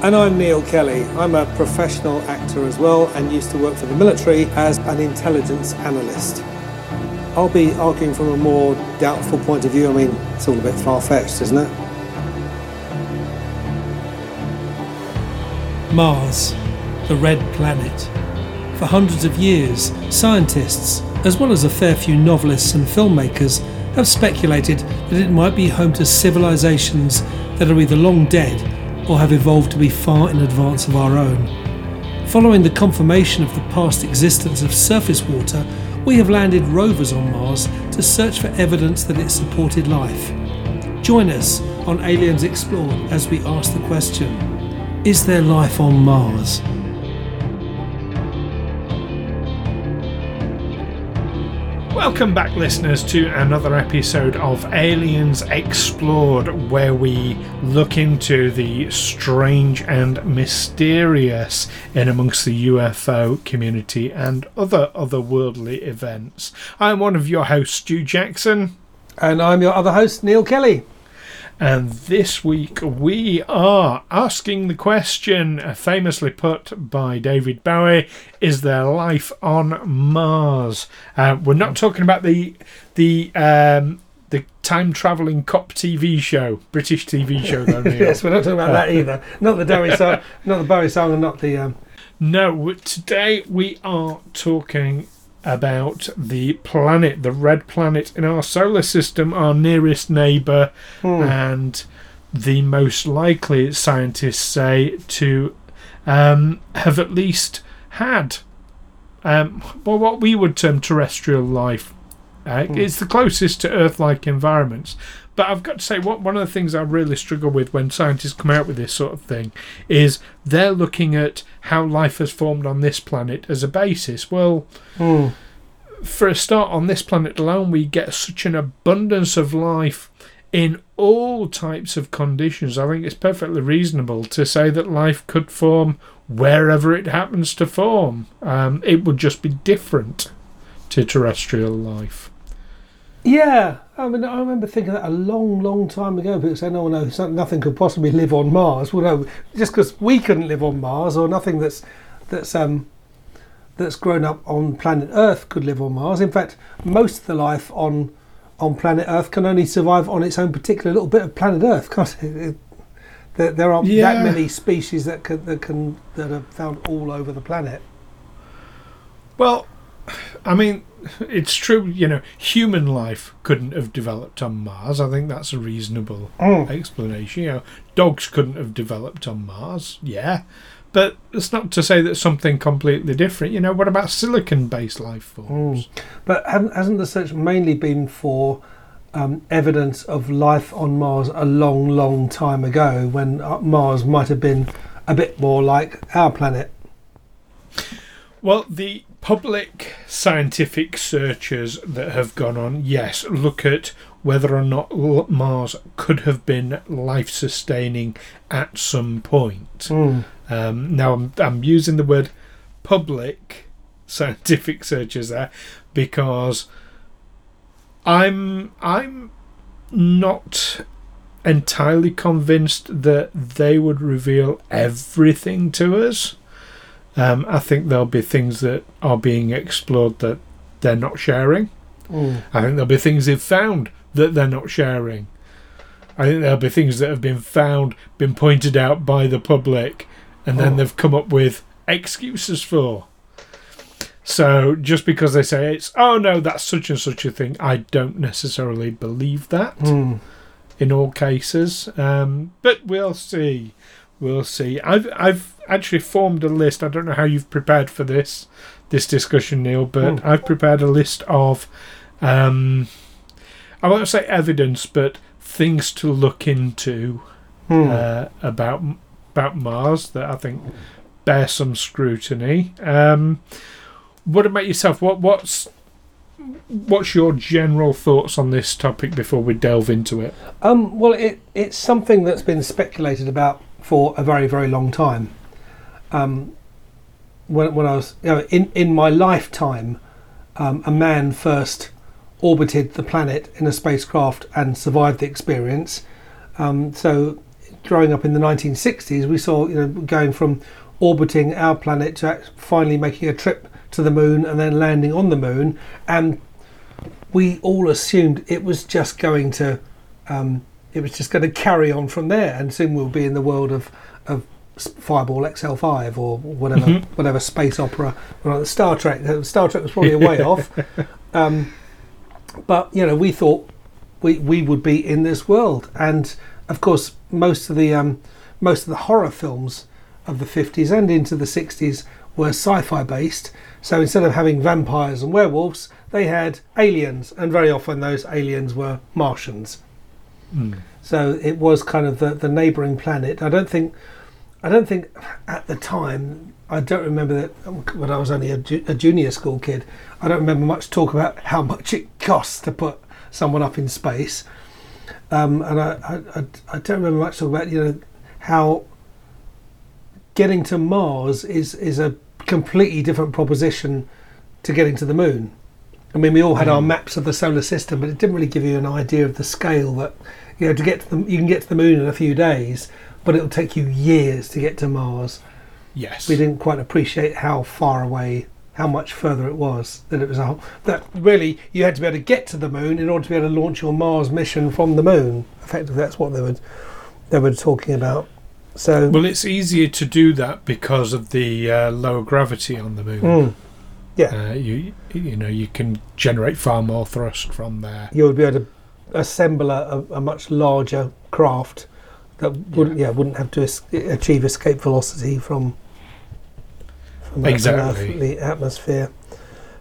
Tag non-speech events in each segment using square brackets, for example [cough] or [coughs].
And I'm Neil Kelly. I'm a professional actor as well and used to work for the military as an intelligence analyst. I'll be arguing from a more doubtful point of view. I mean, it's all a bit far fetched, isn't it? Mars, the red planet. For hundreds of years, scientists, as well as a fair few novelists and filmmakers, have speculated that it might be home to civilizations that are either long dead or have evolved to be far in advance of our own. Following the confirmation of the past existence of surface water, we have landed rovers on Mars to search for evidence that it supported life. Join us on Aliens Explored as we ask the question Is there life on Mars? Welcome back, listeners, to another episode of Aliens Explored, where we look into the strange and mysterious in amongst the UFO community and other otherworldly events. I'm one of your hosts, Stu Jackson. And I'm your other host, Neil Kelly. And this week we are asking the question, famously put by David Bowie: Is there life on Mars? Uh, we're not talking about the the um, the time traveling cop TV show, British TV show. Though, [laughs] yes, we're not talking about that either. Not the Bowie song, not the Bowie song, and not the. Um... No, today we are talking about the planet, the red planet in our solar system, our nearest neighbour, Hmm. and the most likely, scientists say, to um, have at least had um, well, what we would term terrestrial life. Uh, It's the closest to Earth-like environments. But I've got to say, what one of the things I really struggle with when scientists come out with this sort of thing is they're looking at how life has formed on this planet as a basis. Well, Hmm. for a start, on this planet alone, we get such an abundance of life in all types of conditions. I think it's perfectly reasonable to say that life could form wherever it happens to form. Um, it would just be different to terrestrial life. Yeah, I mean, I remember thinking that a long, long time ago. People saying, "Oh no, nothing could possibly live on Mars." Well, no, just because we couldn't live on Mars, or nothing that's that's um that's grown up on planet Earth could live on Mars. In fact, most of the life on on planet Earth can only survive on its own particular little bit of planet Earth. [laughs] Can't it? It- there, there aren't Yeah. that many species that can that can that are found all over the planet. Well, I mean, [laughs] it's true, you know, human life couldn't have developed on Mars. I think that's a reasonable explanation. You know, dogs couldn't have developed on Mars, yeah. But it's not to say that something completely different. You know, what about silicon based life forms? But haven't, hasn't the search mainly been for um, evidence of life on Mars a long, long time ago when uh, Mars might have been a bit more like our planet? Well, the public scientific searches that have gone on, yes, look at whether or not Mars could have been life sustaining at some point. Um, now, I'm, I'm using the word public scientific searches there because I'm I'm not entirely convinced that they would reveal everything to us. Um, I think there'll be things that are being explored that they're not sharing. Mm. I think there'll be things they've found that they're not sharing. I think there'll be things that have been found, been pointed out by the public, and then Oh. they've come up with excuses for. So just because they say it's, oh no, that's such and such a thing, I don't necessarily believe that Mm. in all cases. Um, but we'll see. We'll see. I've I've actually formed a list. I don't know how you've prepared for this this discussion, Neil, but Hmm. I've prepared a list of um, I won't say evidence, but things to look into Hmm. uh, about about Mars that I think bear some scrutiny. Um, what about yourself? What what's what's your general thoughts on this topic before we delve into it? Um, well, it, it's something that's been speculated about for a very, very long time. Um, when, when I was you know, in in my lifetime, um, a man first orbited the planet in a spacecraft and survived the experience. Um, so, growing up in the 1960s, we saw you know going from orbiting our planet to finally making a trip to the moon and then landing on the moon, and we all assumed it was just going to um, it was just going to carry on from there, and soon we'll be in the world of of Fireball XL5 or whatever Mhm. whatever space opera. Well, Star Trek. uh, Star Trek was probably a way off, [laughs] um, but you know we thought we we would be in this world, and of course most of the um, most of the horror films of the 50s and into the 60s were sci-fi based. So instead of having vampires and werewolves, they had aliens, and very often those aliens were Martians. Mm. So it was kind of the, the neighbouring planet. I don't think, I don't think at the time. I don't remember that when I was only a, ju- a junior school kid. I don't remember much talk about how much it costs to put someone up in space, um, and I, I, I, don't remember much talk about you know how getting to Mars is is a completely different proposition to getting to the moon. I mean, we all had our Mm. maps of the solar system, but it didn't really give you an idea of the scale that you know to get to the you can get to the moon in a few days, but it'll take you years to get to Mars. Yes. We didn't quite appreciate how far away, how much further it was. That it was a whole, that really you had to be able to get to the moon in order to be able to launch your Mars mission from the moon. Effectively, that's what they were they were talking about. So Well, it's easier to do that because of the uh, lower gravity on the moon. mm, yeah, Uh, you you know you can generate far more thrust from there. you would be able to assemble a, a, much larger craft that wouldn't yeah, wouldn't have to es- achieve escape velocity from from Exactly. Earth, the atmosphere.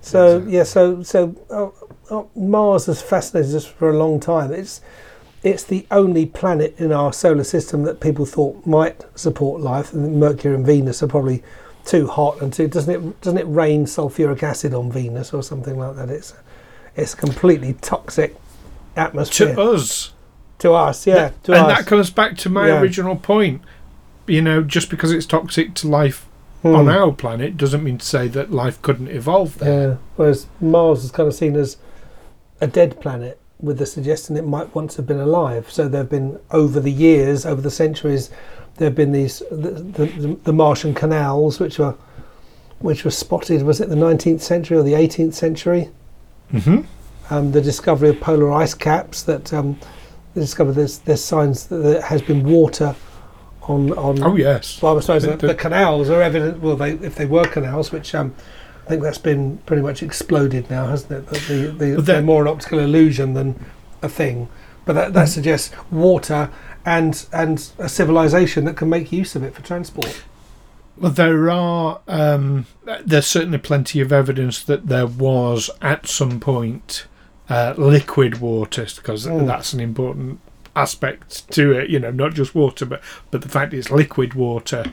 So Exactly. yeah, so so uh, uh, Mars has fascinated us for a long time. It's it's the only planet in our solar system that people thought might support life. And Mercury and Venus are probably too hot and too doesn't it doesn't it rain sulfuric acid on Venus or something like that? It's it's a completely toxic atmosphere To us, to us. Yeah, to and us. that comes back to my Yeah. original point. You know, just because it's toxic to life Hmm. on our planet doesn't mean to say that life couldn't evolve there. Yeah. Whereas Mars is kind of seen as a dead planet, with the suggestion it might once have been alive. So there have been over the years, over the centuries, there have been these the, the, the Martian canals, which were which were spotted. Was it the 19th century or the 18th century? hmm Um, the discovery of polar ice caps. That um, they discovered there's there's signs that there has been water on on Oh yes. well, I suppose The- the, the- canals are evident. Well, they if they were canals, which um, I think that's been pretty much exploded now, hasn't it? That the, the, they're more an optical illusion than a thing. But that, that Mm. suggests water and and a civilization that can make use of it for transport. Well, there are. Um, there's certainly plenty of evidence that there was at some point uh, liquid water, because Mm. that's an important aspect to it. You know, not just water, but but the fact it's liquid water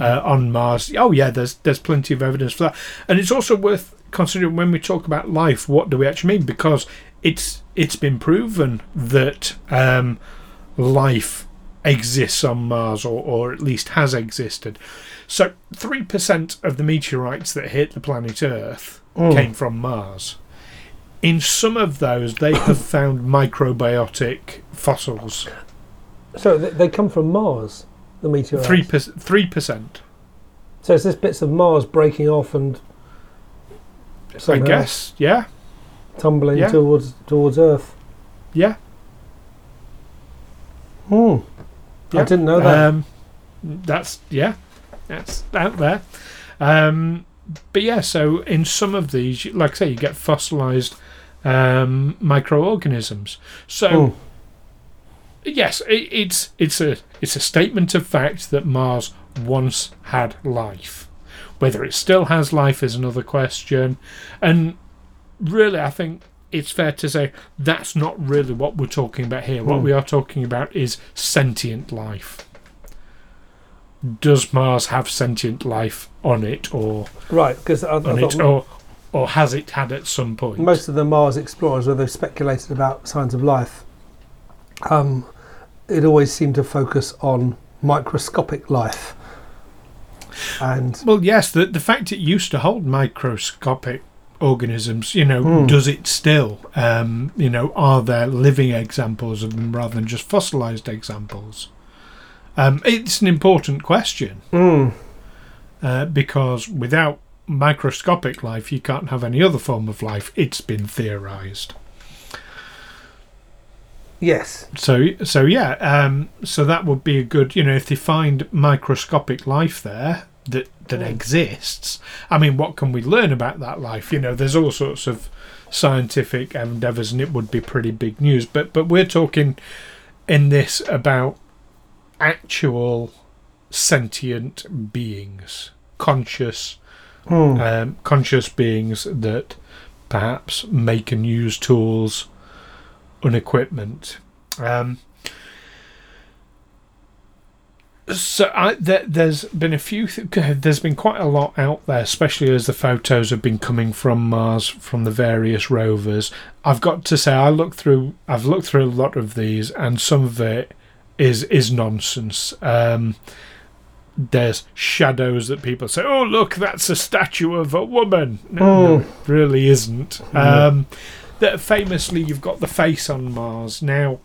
uh, on Mars. Oh yeah, there's there's plenty of evidence for that, and it's also worth considering when we talk about life. What do we actually mean? Because it's it's been proven that um, life exists on Mars, or, or at least has existed. So, 3% of the meteorites that hit the planet Earth Mm. came from Mars. In some of those, they [coughs] have found microbiotic fossils. So th- they come from Mars, the meteorites. Three three percent, So it's just bits of Mars breaking off and I guess. Yeah, tumbling Yeah. towards towards Earth. yeah, Hmm. I didn't know that. Um, that's yeah, that's out there. Um, but yeah, so in some of these, like I say, you get fossilized um, microorganisms. So. Hmm. Yes, it, it's it's a it's a statement of fact that Mars once had life. Whether it still has life is another question, and really, I think it's fair to say that's not really what we're talking about here. What Hmm. we are talking about is sentient life. does Mars have sentient life on it, or Right, because on it, or or has it had at some point? most of the Mars explorers, where they've speculated about signs of life, um, it always seemed to focus on microscopic life. And Well, yes, the the fact it used to hold microscopic organisms, you know, Hmm. does it still? Um, you know, are there living examples of them rather than just fossilized examples? Um, it's an important question mm, uh, because without microscopic life, you can't have any other form of life. It's been theorized. yes, So, so yeah, um, so that would be a good, you know, if they find microscopic life there that that Mm. exists. I mean, what can we learn about that life? You know, there's all sorts of scientific endeavors, and it would be pretty big news. But but we're talking in this about actual sentient beings, conscious, mm, um, conscious beings that perhaps make and use tools and equipment. Um, so I, there, there's been a few. Th- there's been quite a lot out there, especially as the photos have been coming from Mars from the various rovers. I've got to say, I looked through. I've looked through a lot of these, and some of it is is nonsense. Um, there's shadows that people say, "Oh, look, that's a statue of a woman." No, no it really isn't. Um, that famously, you've got the face on Mars. Now,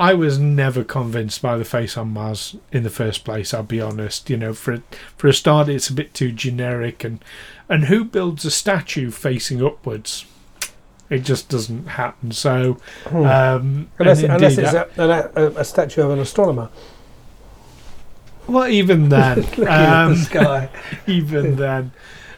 I was never convinced by the face on Mars in the first place. I'll be honest. You know, for a, for a start, it's a bit too generic, and and who builds a statue facing upwards? It just doesn't happen. So, Hmm. um, unless, and unless it's a, a, a, a statue of an astronomer well, even [laughs] then, looking at um, the sky. [laughs] even [laughs] then.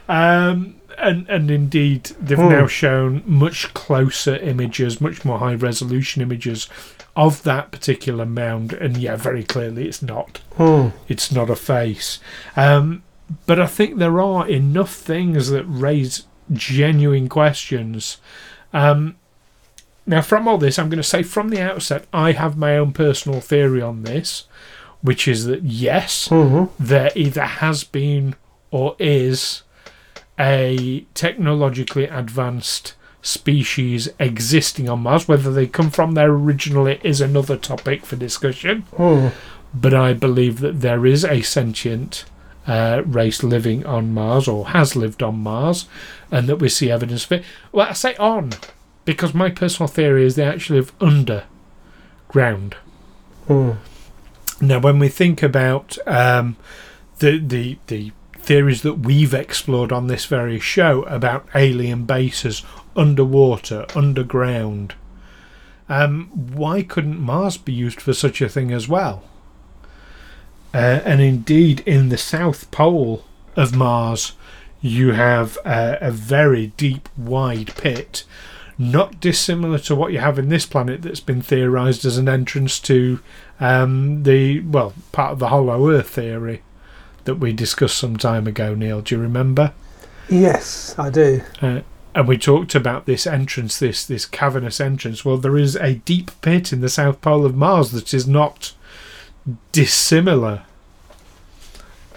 Um, and and indeed, they've Hmm. now shown much closer images, much more high resolution images of that particular mound, and yeah, very clearly it's not. Hmm. It's not a face. Um, but I think there are enough things that raise genuine questions. Um, now, from all this, I'm going to say from the outset, I have my own personal theory on this, which is that yes, Mhm. there either has been or is a technologically advanced species existing on Mars. Whether they come from there originally is another topic for discussion. Hmm. But I believe that there is a sentient uh, race living on Mars or has lived on Mars, and that we see evidence of it. Well, I say on because my personal theory is they actually live underground. Hmm. Now, when we think about um, the the the theories that we've explored on this very show about alien bases underwater, underground, um, why couldn't Mars be used for such a thing as well? Uh, and indeed, in the south pole of Mars, you have uh, a very deep, wide pit, not dissimilar to what you have in this planet that's been theorized as an entrance to um, the well part of the hollow Earth theory that we discussed some time ago. Neil, do you remember? Yes, I do. Uh, and we talked about this entrance, this this cavernous entrance. Well, there is a deep pit in the south pole of Mars that is not dissimilar.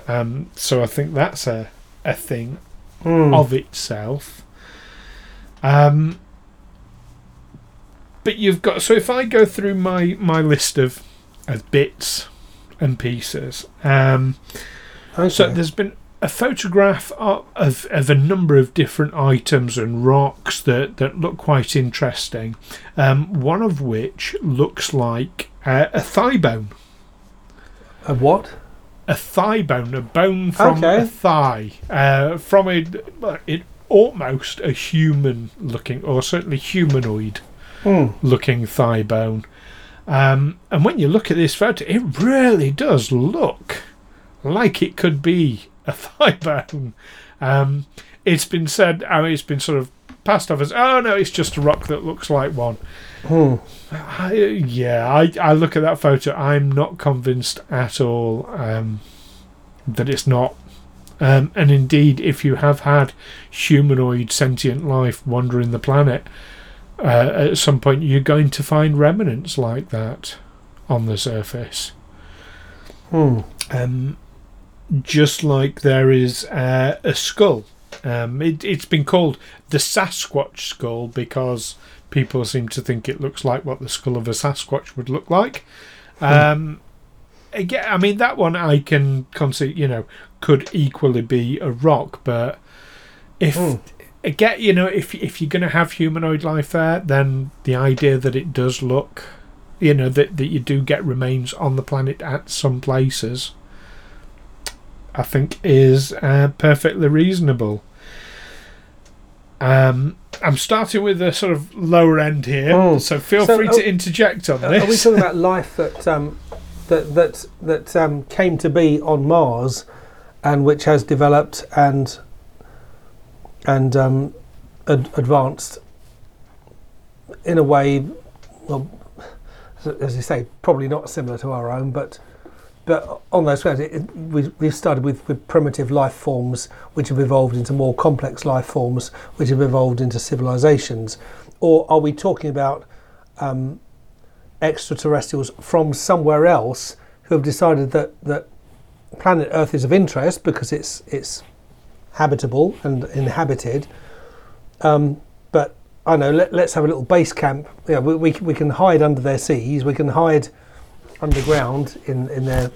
Um, so I think that's a a thing Hmm. of itself. Um, but you've got so if I go through my my list of of bits and pieces, um, okay. so there's been a photograph of, of of a number of different items and rocks that that look quite interesting. Um, one of which looks like uh, a thigh bone. a what? a thigh bone, a bone from Okay. a thigh, uh, from a it almost a human looking, or certainly humanoid Hmm. looking thigh bone. Um, and when you look at this photo, it really does look like it could be a [laughs] thigh bone. Um, it's been said, I mean, it's been sort of passed off as, oh no, it's just a rock that looks like one. Hmm. I, yeah, I, I look at that photo. I'm not convinced at all um, that it's not. Um, and indeed, if you have had humanoid sentient life wandering the planet, uh, at some point you're going to find remnants like that on the surface. Hmm. Um, just like there is uh, a skull. Um, it, it's been called the Sasquatch skull because people seem to think it looks like what the skull of a Sasquatch would look like. Um, again, I mean that one I can consider, you know, could equally be a rock, but if Hmm. again, you know, if if you're going to have humanoid life there, then the idea that it does look, you know, that that you do get remains on the planet at some places, I think is uh, perfectly reasonable. Um, I'm starting with a sort of lower end here, Hmm. so feel So, free oh, to interject on Uh, this. Are we talking about life that um, that that that um, came to be on Mars, and which has developed and and um, ad- advanced in a way, well, as you say, probably not similar to our own, but but on those grounds, we, we've started with, with primitive life forms, which have evolved into more complex life forms, which have evolved into civilizations, or are we talking about um, extraterrestrials from somewhere else who have decided that, that planet Earth is of interest because it's it's habitable and inhabited. Um, but I know. Let, let's have a little base camp. Yeah, we, we we can hide under their seas. We can hide underground in in their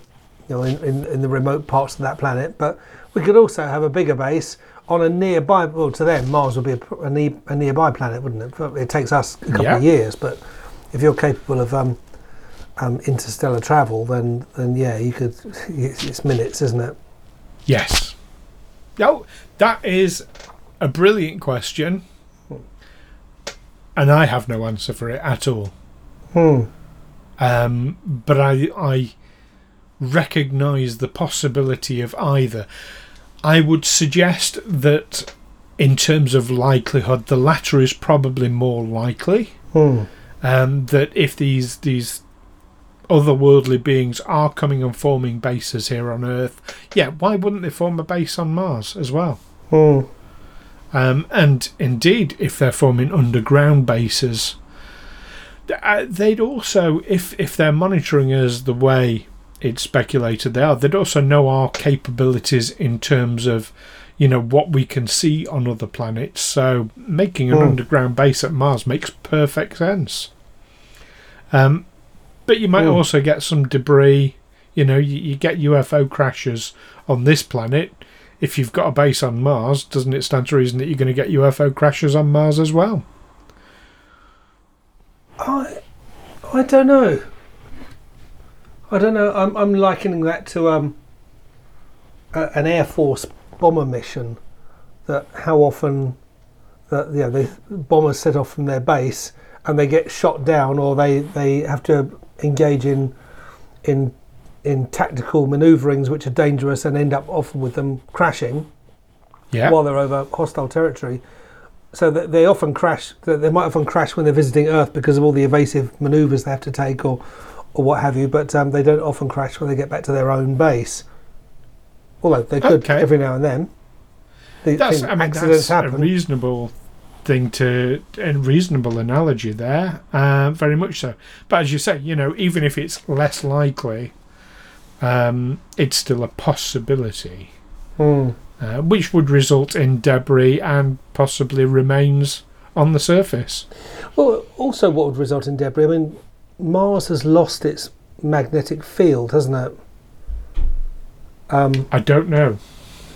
you know in, in, in the remote parts of that planet. But we could also have a bigger base on a nearby. Well, to them, Mars would be a, a, ne- a nearby planet, wouldn't it? It takes us a couple of years, but if you're capable of um, um, interstellar travel, then then yeah, you could. [laughs] It's, it's minutes, isn't it? Yes. Oh, that is a brilliant question. And I have no answer for it at all. Hmm. Um, but I, I recognise the possibility of either. I would suggest that, in terms of likelihood, the latter is probably more likely. Hmm. Um, that if these these otherworldly beings are coming and forming bases here on Earth, yeah, why wouldn't they form a base on Mars as well? Hmm. Um, and indeed, if they're forming underground bases, uh, they'd also, if if they're monitoring us the way it's speculated they are, they'd also know our capabilities in terms of, you know, what we can see on other planets. So making an Hmm. underground base at Mars makes perfect sense. Um, but you might Hmm. also get some debris. You know, you, you get UFO crashes on this planet if you've got a base on Mars, doesn't it stand to reason that you're going to get UFO crashes on Mars as well? I I don't know. I don't know. I'm I'm likening that to um a, an air force bomber mission. That how often that yeah the bombers set off from their base and they get shot down or they they have to engage in in in tactical manoeuvrings which are dangerous and end up often with them crashing Yeah. while they're over hostile territory. So that they often crash. They might often crash when they're visiting Earth because of all the evasive manoeuvres they have to take, or or what have you. But um, they don't often crash when they get back to their own base. Although they could Okay. every now and then. The that's, I mean, that's a reasonable thing to, a reasonable analogy there. Uh, very much so. But as you say, you know, even if it's less likely, um, it's still a possibility, Hmm. Uh, which would result in debris and possibly remains on the surface. Well, also, what would result in debris? I mean, Mars has lost its magnetic field, hasn't it? Um, I don't know.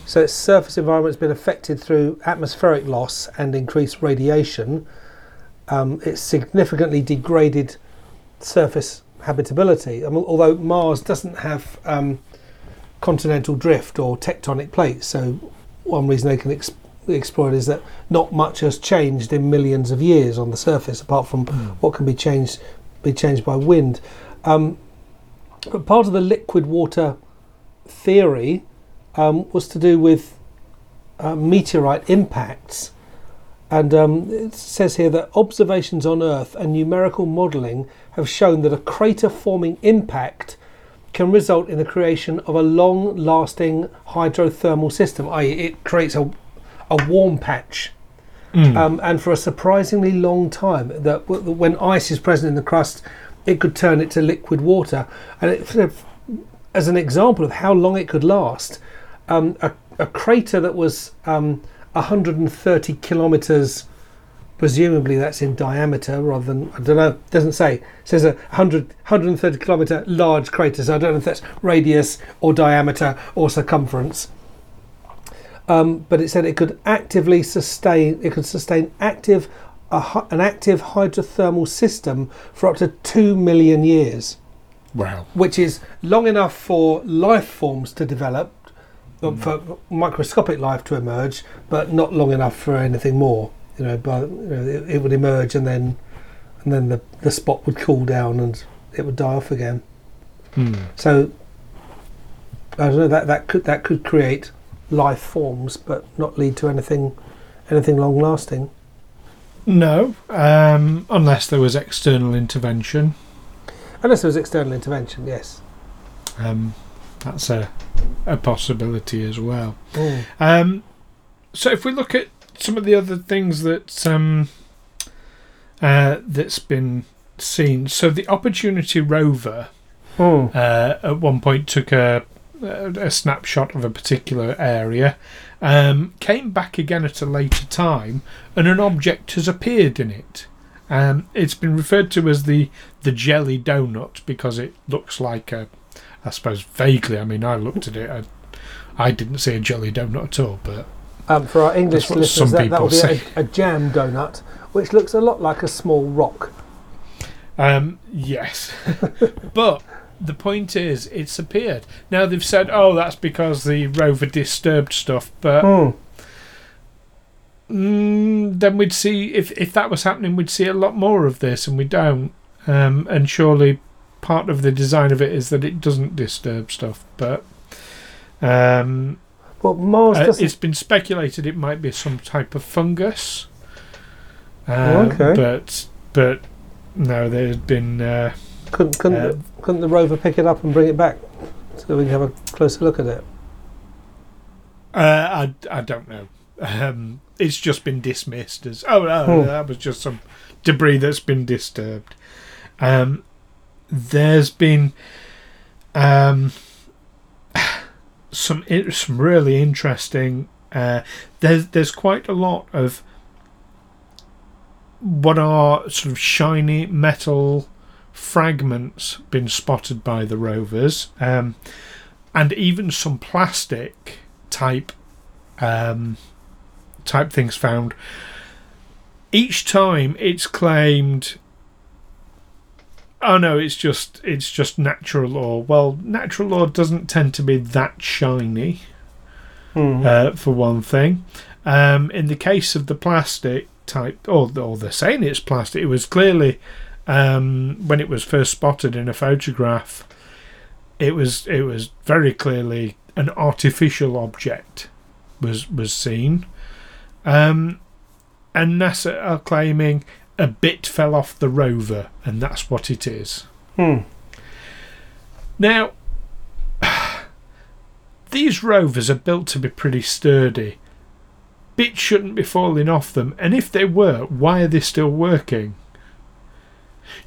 So its surface environment has been affected through atmospheric loss and increased radiation. Um, it's significantly degraded surface habitability. I mean, although Mars doesn't have um, continental drift or tectonic plates, so one reason they can ex- explore it is that not much has changed in millions of years on the surface, apart from what can be changed be changed by wind. Um, but part of the liquid water theory um, was to do with uh, meteorite impacts. And um, it says here that observations on Earth and numerical modelling have shown that a crater forming impact can result in the creation of a long lasting hydrothermal system, i.e., it creates a, a warm patch. Mm. Um, and for a surprisingly long time, that when ice is present in the crust, it could turn it to liquid water. And it, as an example of how long it could last, um, a, a crater that was um, 130 kilometers, presumably that's in diameter rather than, I don't know, it doesn't say. It says a 100, 130 kilometer large crater, so I don't know if that's radius or diameter or circumference. Um, but it said it could actively sustain, it could sustain active, a, an active hydrothermal system for up to 2 million years Wow. which is long enough for life forms to develop, uh, for microscopic life to emerge, but not long enough for anything more. You know, but you know, it, it would emerge and then, and then the the spot would cool down and it would die off again. Hmm. So I don't know that that could that could create life forms, but not lead to anything anything long lasting. No, um, unless there was external intervention. Unless there was external intervention, yes. Um, that's a a possibility as well. Mm. Um, so if we look at some of the other things that um, uh, that's been seen, so the Opportunity rover Mm. uh, at one point took a a snapshot of a particular area, um, came back again at a later time, and an object has appeared in it. Um, it's been referred to as the the jelly donut because it looks like a, I suppose vaguely. I mean, I looked at it, I, I didn't see a jelly donut at all, but Um, for our English listeners, that, that will be a, a jam donut, which looks a lot like a small rock. Um, yes, [laughs] but the point is, it's appeared. Now they've said, oh, that's because the rover disturbed stuff, but Hmm. mm, then we'd see if if that was happening, we'd see a lot more of this, and we don't. Um, and surely part of the design of it is that it doesn't disturb stuff, but. Um, Mars uh, it's been speculated it might be some type of fungus. Oh, Um, okay. But but no, there's been uh, couldn't couldn't, uh, the, couldn't the rover pick it up and bring it back so we can have a closer look at it? Uh, I, I don't know. Um, it's just been dismissed as oh no, Hmm. that was just some debris that's been disturbed. Um, there's been um, some some really interesting. Uh, there's there's quite a lot of what are sort of shiny metal fragments been spotted by the rovers, um, and even some plastic type um, type things found. Each time it's claimed, oh no, it's just it's just natural law. Well, natural law doesn't tend to be that shiny, Hmm. uh, for one thing. Um, in the case of the plastic type, or, or they're saying it's plastic, it was clearly um, when it was first spotted in a photograph. It was it was very clearly an artificial object was was seen, um, and NASA are claiming a bit fell off the rover, and that's what it is. Hmm. Now, [sighs] these rovers are built to be pretty sturdy. Bits shouldn't be falling off them, and if they were, why are they still working?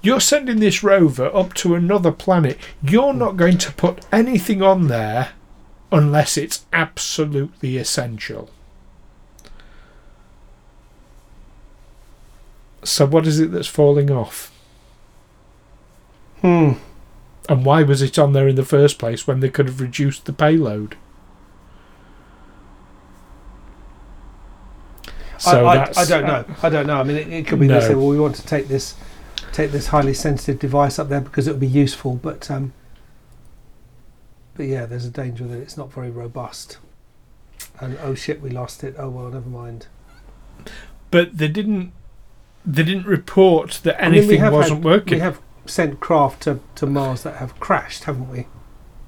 You're sending this rover up to another planet. You're not going to put anything on there unless it's absolutely essential. So, what is it that's falling off? Hmm. And why was it on there in the first place when they could have reduced the payload? So I, I, I don't know. I don't know. I mean, it, it could be they No. say, well, we want to take this, take this highly sensitive device up there because it would be useful, but um, but yeah, there's a danger that it's not very robust. And oh shit, we lost it. Oh well, never mind. But they didn't. They didn't report that I mean, anything wasn't had- working. We have sent craft to, to Mars that have crashed, haven't we?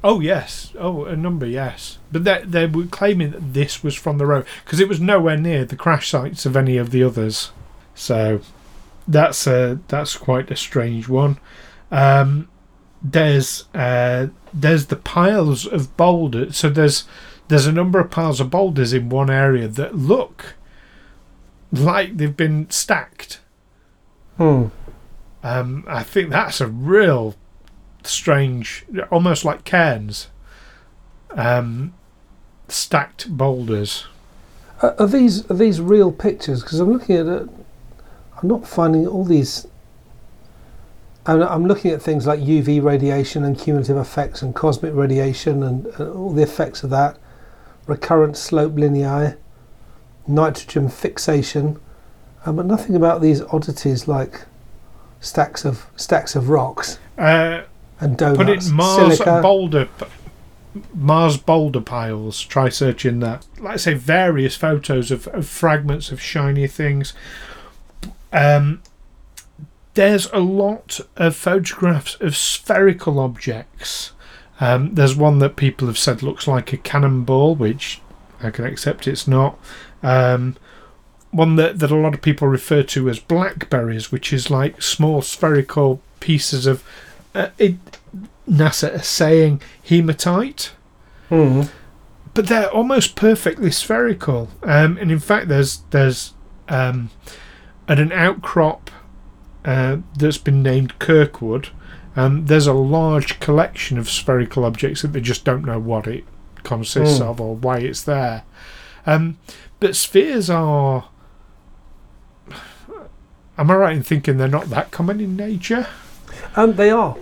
Oh yes, oh a number yes, but they they were claiming that this was from the road because it was nowhere near the crash sites of any of the others. So that's a that's quite a strange one. Um, there's uh, there's the piles of boulders. So there's there's a number of piles of boulders in one area that look like they've been stacked. Hmm. Um, I think that's a real strange, almost like cairns, um, stacked boulders. Are, are these are these real pictures? Because I'm looking at it, I'm not finding all these. I'm, I'm looking at things like UV radiation and cumulative effects and cosmic radiation and, and all the effects of that, recurrent slope lineae, nitrogen fixation, um, but nothing about these oddities like stacks of stacks of rocks Uh, and donuts. put it Mars silica. boulder, Mars boulder piles. Try searching that. Like I say, various photos of, of fragments of shiny things. Um, there's a lot of photographs of spherical objects. Um, there's one that people have said looks like a cannonball, which I can accept it's not. Um, one that, that a lot of people refer to as blackberries, which is like small spherical pieces of. Uh, it, NASA are saying hematite, Hmm. but they're almost perfectly spherical. Um, and in fact, there's there's um, at an outcrop uh, that's been named Kirkwood. Um, there's a large collection of spherical objects that they just don't know what it consists Hmm. of or why it's there. Um, but spheres are. Am I right in thinking they're not that common in nature? Um, they are.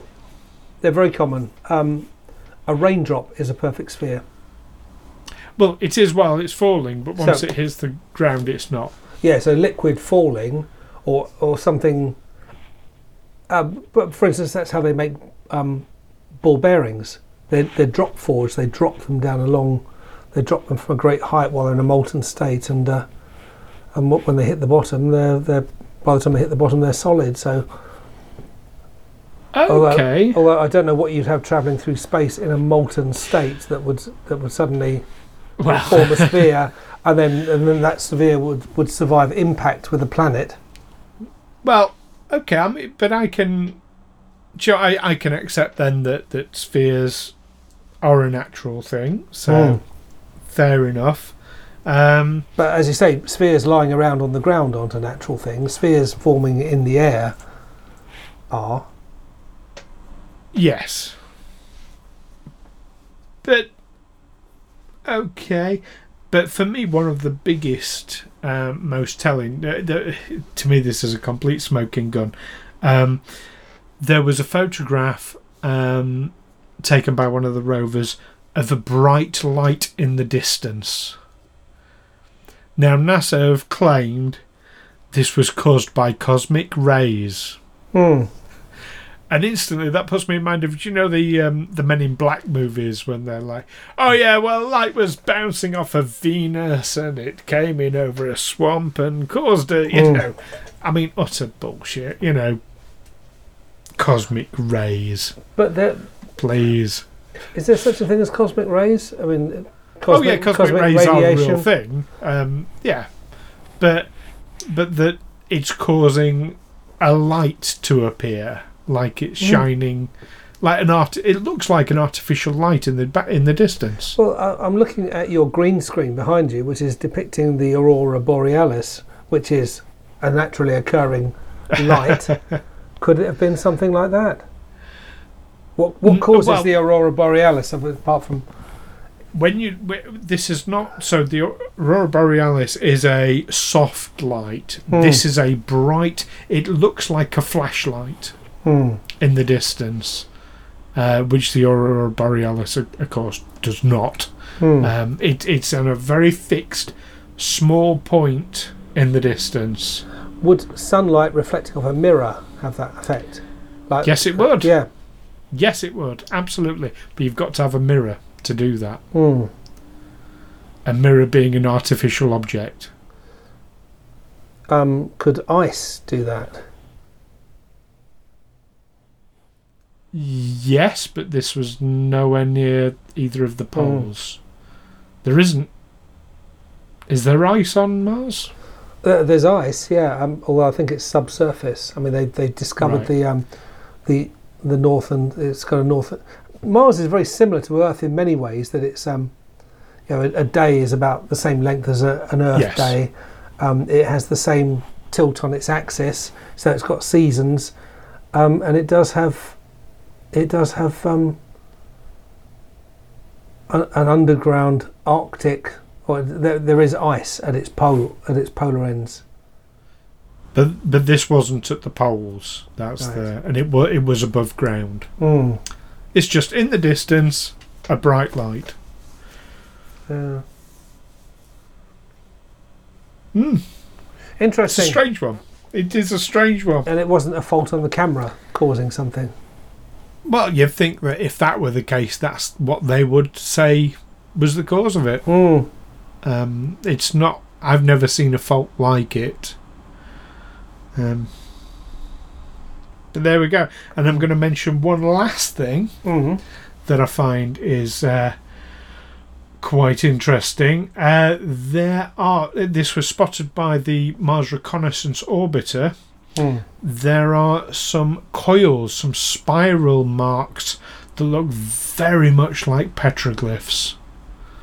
They're very common. Um, a raindrop is a perfect sphere. Well, it is while it's falling, but once So- it hits the ground, it's not. Yeah, so liquid falling, or or something. Um, but for instance, that's how they make um, ball bearings. They're, they're drop forged. They drop them down along. They drop them from a great height while they're in a molten state, and uh, and when they hit the bottom, they're they're by the time they hit the bottom, they're solid. So Although- Okay. although I don't know what you'd have travelling through space in a molten state that would that would suddenly well, form a sphere, [laughs] and then and then that sphere would, would survive impact with the planet. well, okay. I mean, but I can, I, I can accept then that that spheres are a natural thing. So Mm. fair enough. Um, But as you say, spheres lying around on the ground aren't a natural thing. Spheres forming in the air are. yes. But okay. But for me, one of the biggest, um, most telling, uh, the, to me, this is a complete smoking gun. Um, there was a photograph um, taken by one of the rovers of a bright light in the distance. Now, NASA have claimed this was caused by cosmic rays. Hmm. And instantly, that puts me in mind of you know the um, the Men in Black movies when they're like, "Oh yeah, well, light was bouncing off of Venus and it came in over a swamp and caused a you Mm. know, I mean, utter bullshit. You know, cosmic rays, But there, please. is there such a thing as cosmic rays? I mean, oh yeah, cosmic, rays are a radiation. real thing. Um, yeah, but but that it's causing a light to appear like it's Mm. shining like an art it looks like an artificial light in the in the distance Well, I, I'm looking at your green screen behind you, which is depicting the aurora borealis, which is a naturally occurring light. [laughs] Could it have been something like that? What what Mm, causes well- the aurora borealis apart from? When you this is not so the aurora borealis is a soft light Hmm. this is a bright it looks like a flashlight Hmm. in the distance uh, which the aurora borealis of course does not Hmm. um, it, it's on a very fixed small point in the distance Would sunlight reflecting off a mirror have that effect? Like, yes it would Yeah. yes it would absolutely but you've got to have a mirror to do that Hmm. a mirror being an artificial object Um, could ice do that? Yes, but this was nowhere near either of the poles. There isn't. Is there ice on Mars? Uh, there's ice, yeah. Um, although I think it's subsurface. I mean, they they discovered Right. the um, the the north and it's got a north. Mars is very similar to Earth in many ways. That it's um, you know, a, a day is about the same length as a, an Earth Yes. day. Um, it has the same tilt on its axis, so it's got seasons, um, and it does have it does have um, a- an underground Arctic, or there, there is ice at its pole at its polar ends. But but this wasn't at the poles. That's Right. the and it was it was above ground. Mm. It's just in the distance, a bright light. Yeah. Hmm. It's a Interesting. strange one. It is a strange one. and it wasn't a fault on the camera causing something. Well, you'd think that if that were the case, that's what they would say was the cause of it. Mm. Um, it's not. I've never seen a fault like it. Um, there we go. And I'm going to mention one last thing Mm. that I find is uh, quite interesting. Uh, there are. This was spotted by the Mars Reconnaissance Orbiter. Mm. There are some coils, some spiral marks that look very much like petroglyphs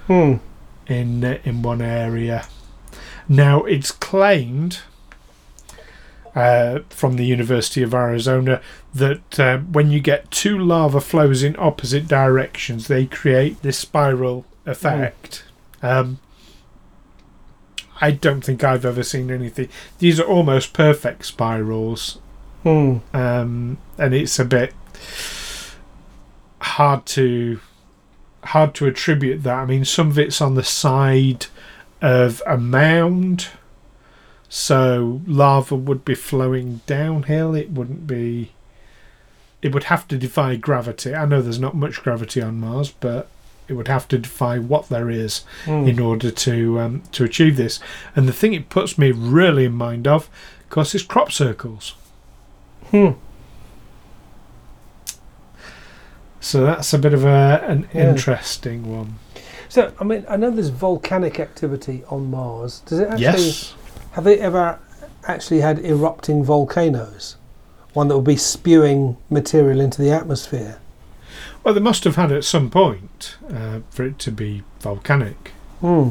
Mm. in uh, in one area. Now it's claimed uh, from the University of Arizona that uh, when you get two lava flows in opposite directions, they create this spiral effect. Um, I don't think I've ever seen anything. These are almost perfect spirals, Mm. um, and it's a bit hard to hard to attribute that. I mean, some of it's on the side of a mound, so lava would be flowing downhill. It wouldn't be. It would have to defy gravity. I know there's not much gravity on Mars, but it would have to defy what there is Mm. in order to um, to achieve this. And the thing it puts me really in mind of, of course, is crop circles. Hmm. So that's a bit of a an Yeah. interesting one. So, I mean, I know there's volcanic activity on Mars. Does it actually? yes. Have they ever actually had erupting volcanoes? One that would be spewing material into the atmosphere. Well, they must have had at some point uh, for it to be volcanic. Hmm.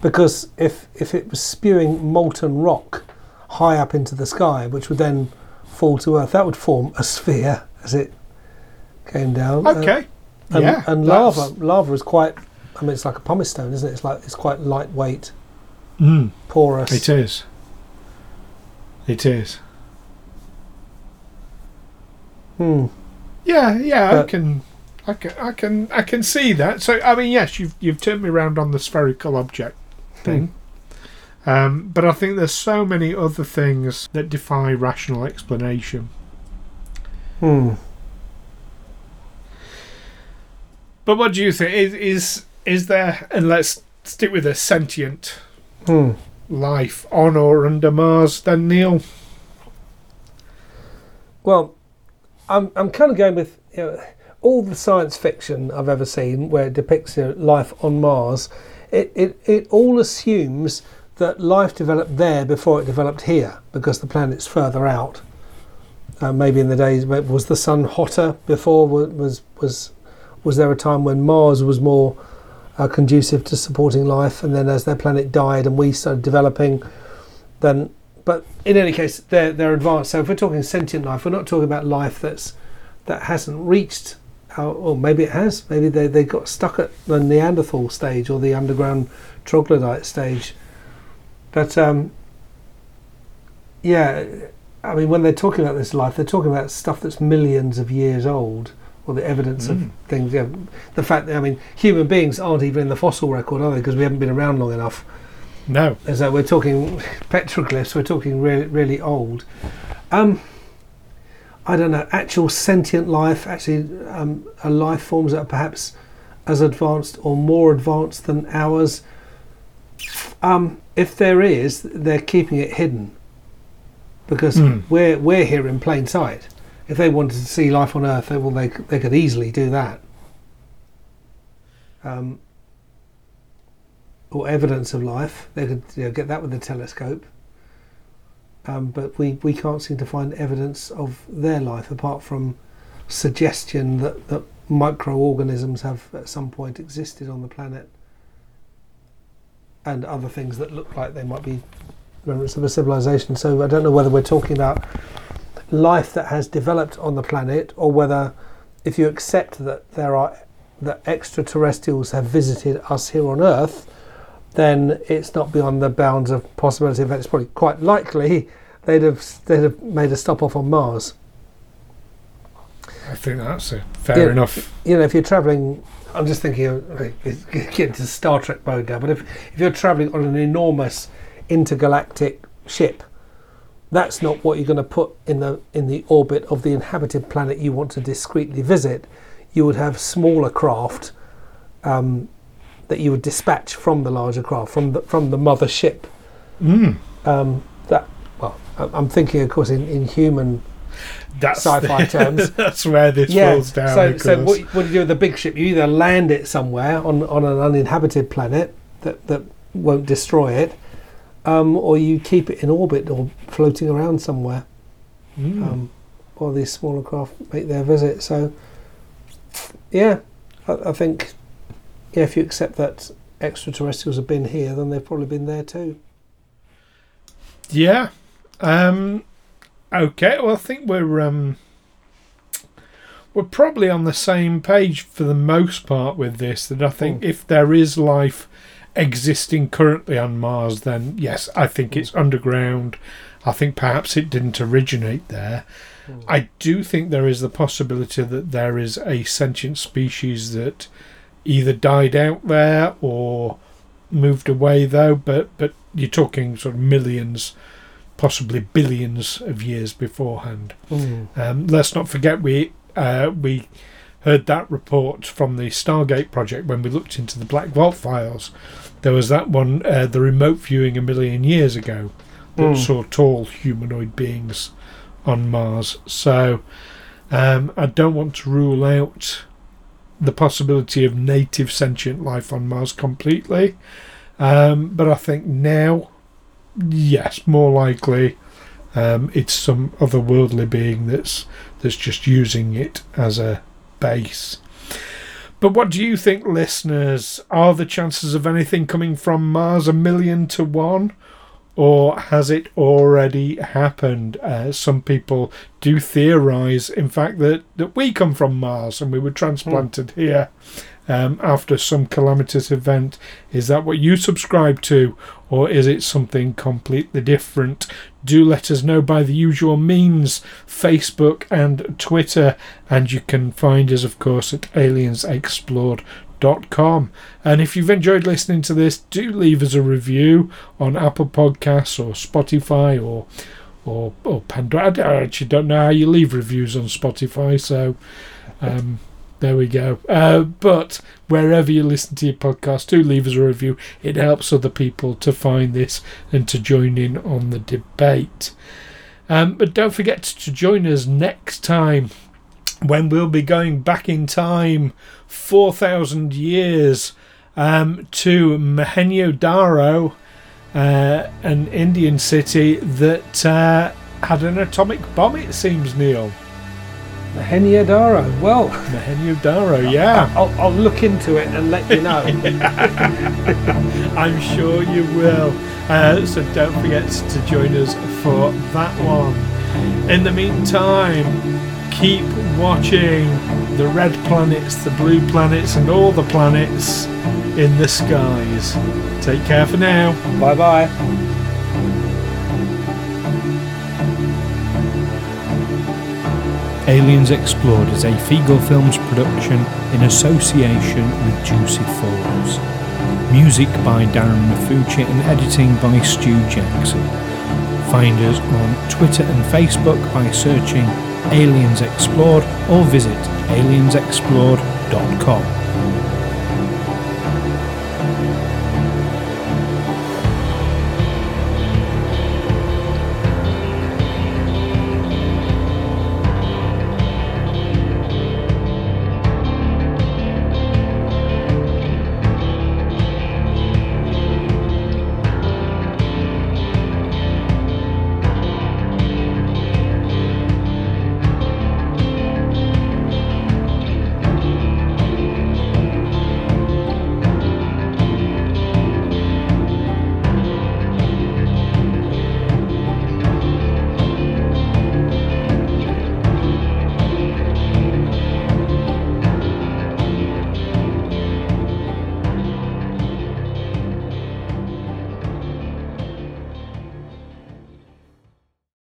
Because if if it was spewing molten rock high up into the sky, which would then fall to Earth, that would form a [laughs] sphere as it came down. Uh, Okay. and, yeah. and that's- lava, lava is quite. I mean, it's like a pumice stone, isn't it? It's like it's quite lightweight, Mm, porous. it is. It is. Hmm. Yeah, yeah, I can, I can, I can, I can see that. So, I mean, yes, you've you've turned me around on the spherical object thing, um, but I think there's so many other things that defy rational explanation. Hmm. But what do you think? Is is is there? And let's stick with a sentient Hmm. life on or under Mars, then Neil. Well, I'm I'm kind of going with you know, all the science fiction I've ever seen where it depicts you know, life on Mars. It, it it all assumes that life developed there before it developed here because the planet's further out. Uh, maybe in the days was the sun hotter before was was was, was there a time when Mars was more uh, conducive to supporting life and then as their planet died and we started developing then but in any case, they're they're advanced. So if we're talking sentient life, we're not talking about life that's that hasn't reached, our, or maybe it has. Maybe they they got stuck at the Neanderthal stage or the underground troglodyte stage. But um, yeah, I mean, when they're talking about this life, they're talking about stuff that's millions of years old, or the evidence Mm. of things. Yeah, the fact that I mean, human beings aren't even in the fossil record, are they? Because we haven't been around long enough. No. As though we're talking [laughs] petroglyphs, we're talking really, really old. Um, I don't know, actual sentient life, actually, um, are life forms that are perhaps as advanced or more advanced than ours. Um, if there is, they're keeping it hidden because Hmm. we're we're here in plain sight. If they wanted to see life on Earth, they, well, they they could easily do that. Um, or evidence of life, they could you know, get that with a telescope. Um, but we, we can't seem to find evidence of their life apart from suggestion that, that microorganisms have at some point existed on the planet and other things that look like they might be remnants of a civilization. So I don't know whether we're talking about life that has developed on the planet or whether if you accept that there are that extraterrestrials have visited us here on Earth, then it's not beyond the bounds of possibility. In fact, it's probably quite likely they'd have they'd have made a stop off on Mars. I think that's fair enough. You know, if you're travelling, I'm just thinking of getting to Star Trek mode now. But if if you're travelling on an enormous intergalactic ship, that's not what you're going to put in the in the orbit of the inhabited planet you want to discreetly visit. You would have smaller craft um, that you would dispatch from the larger craft from the from the mother ship. Mm. Um, that well, I'm thinking, of course, in, in human That's Sci-fi the- [laughs] terms. that's where this falls down. So, so what, what do you do with the big ship? You either land it somewhere on, on an uninhabited planet that, that won't destroy it, um, or you keep it in orbit or floating around somewhere, Mm. um, while these smaller craft make their visit. So, yeah, I, I think, yeah, if you accept that extraterrestrials have been here, then they've probably been there too. Yeah. Um, okay. Well, I think we're um, we're probably on the same page for the most part with this. That I think if there is life existing currently on Mars, then yes, I think it's underground. I think perhaps it didn't originate there. I do think there is the possibility that there is a sentient species that either died out there or moved away though but but you're talking sort of millions possibly billions of years beforehand Mm. um, let's not forget we uh, we heard that report from the Stargate project when we looked into the Black Vault files there was that one uh, the remote viewing a million years ago that Mm. saw tall humanoid beings on Mars so um, I don't want to rule out the possibility of native sentient life on Mars completely. Um, but I think now, yes, more likely um, it's some otherworldly being that's that's just using it as a But what do you think, listeners? Are the chances of anything coming from Mars a million to one? Or has it already happened? Uh, some people do theorize, in fact, that, that we come from Mars and we were transplanted here um, after some calamitous event. Is that what you subscribe to, or is it something completely different? Do let us know by the usual means Facebook and Twitter, and you can find us, of course, at aliensexplored.com. And if you've enjoyed listening to this, do leave us a review on Apple Podcasts or Spotify or or, or Pandora. I actually don't know how you leave reviews on Spotify, so um, there we go. Uh, but wherever you listen to your podcast, do leave us a review. It helps other people to find this and to join in on the debate. Um, but don't forget to join us next time when we'll be going back in time 4,000 years um, to Mohenjo Daro, uh, an Indian city that uh, had an atomic bomb, it seems, Neil. Mahenia Daro. Well, Mohenjo Daro, yeah. I'll, I'll look into it and let you know. [laughs] I'm sure you will. Uh, so don't forget to join us for that one. In the meantime, keep watching the red planets, the blue planets, and all the planets in the skies. Take care for now. bye bye. Aliens Explored is a Figo Films production in association with Juicy Falls. Music by Darren Mafucci and editing by Stu Jackson. Find us on Twitter and Facebook by searching Aliens Explored or visit aliensexplored.com.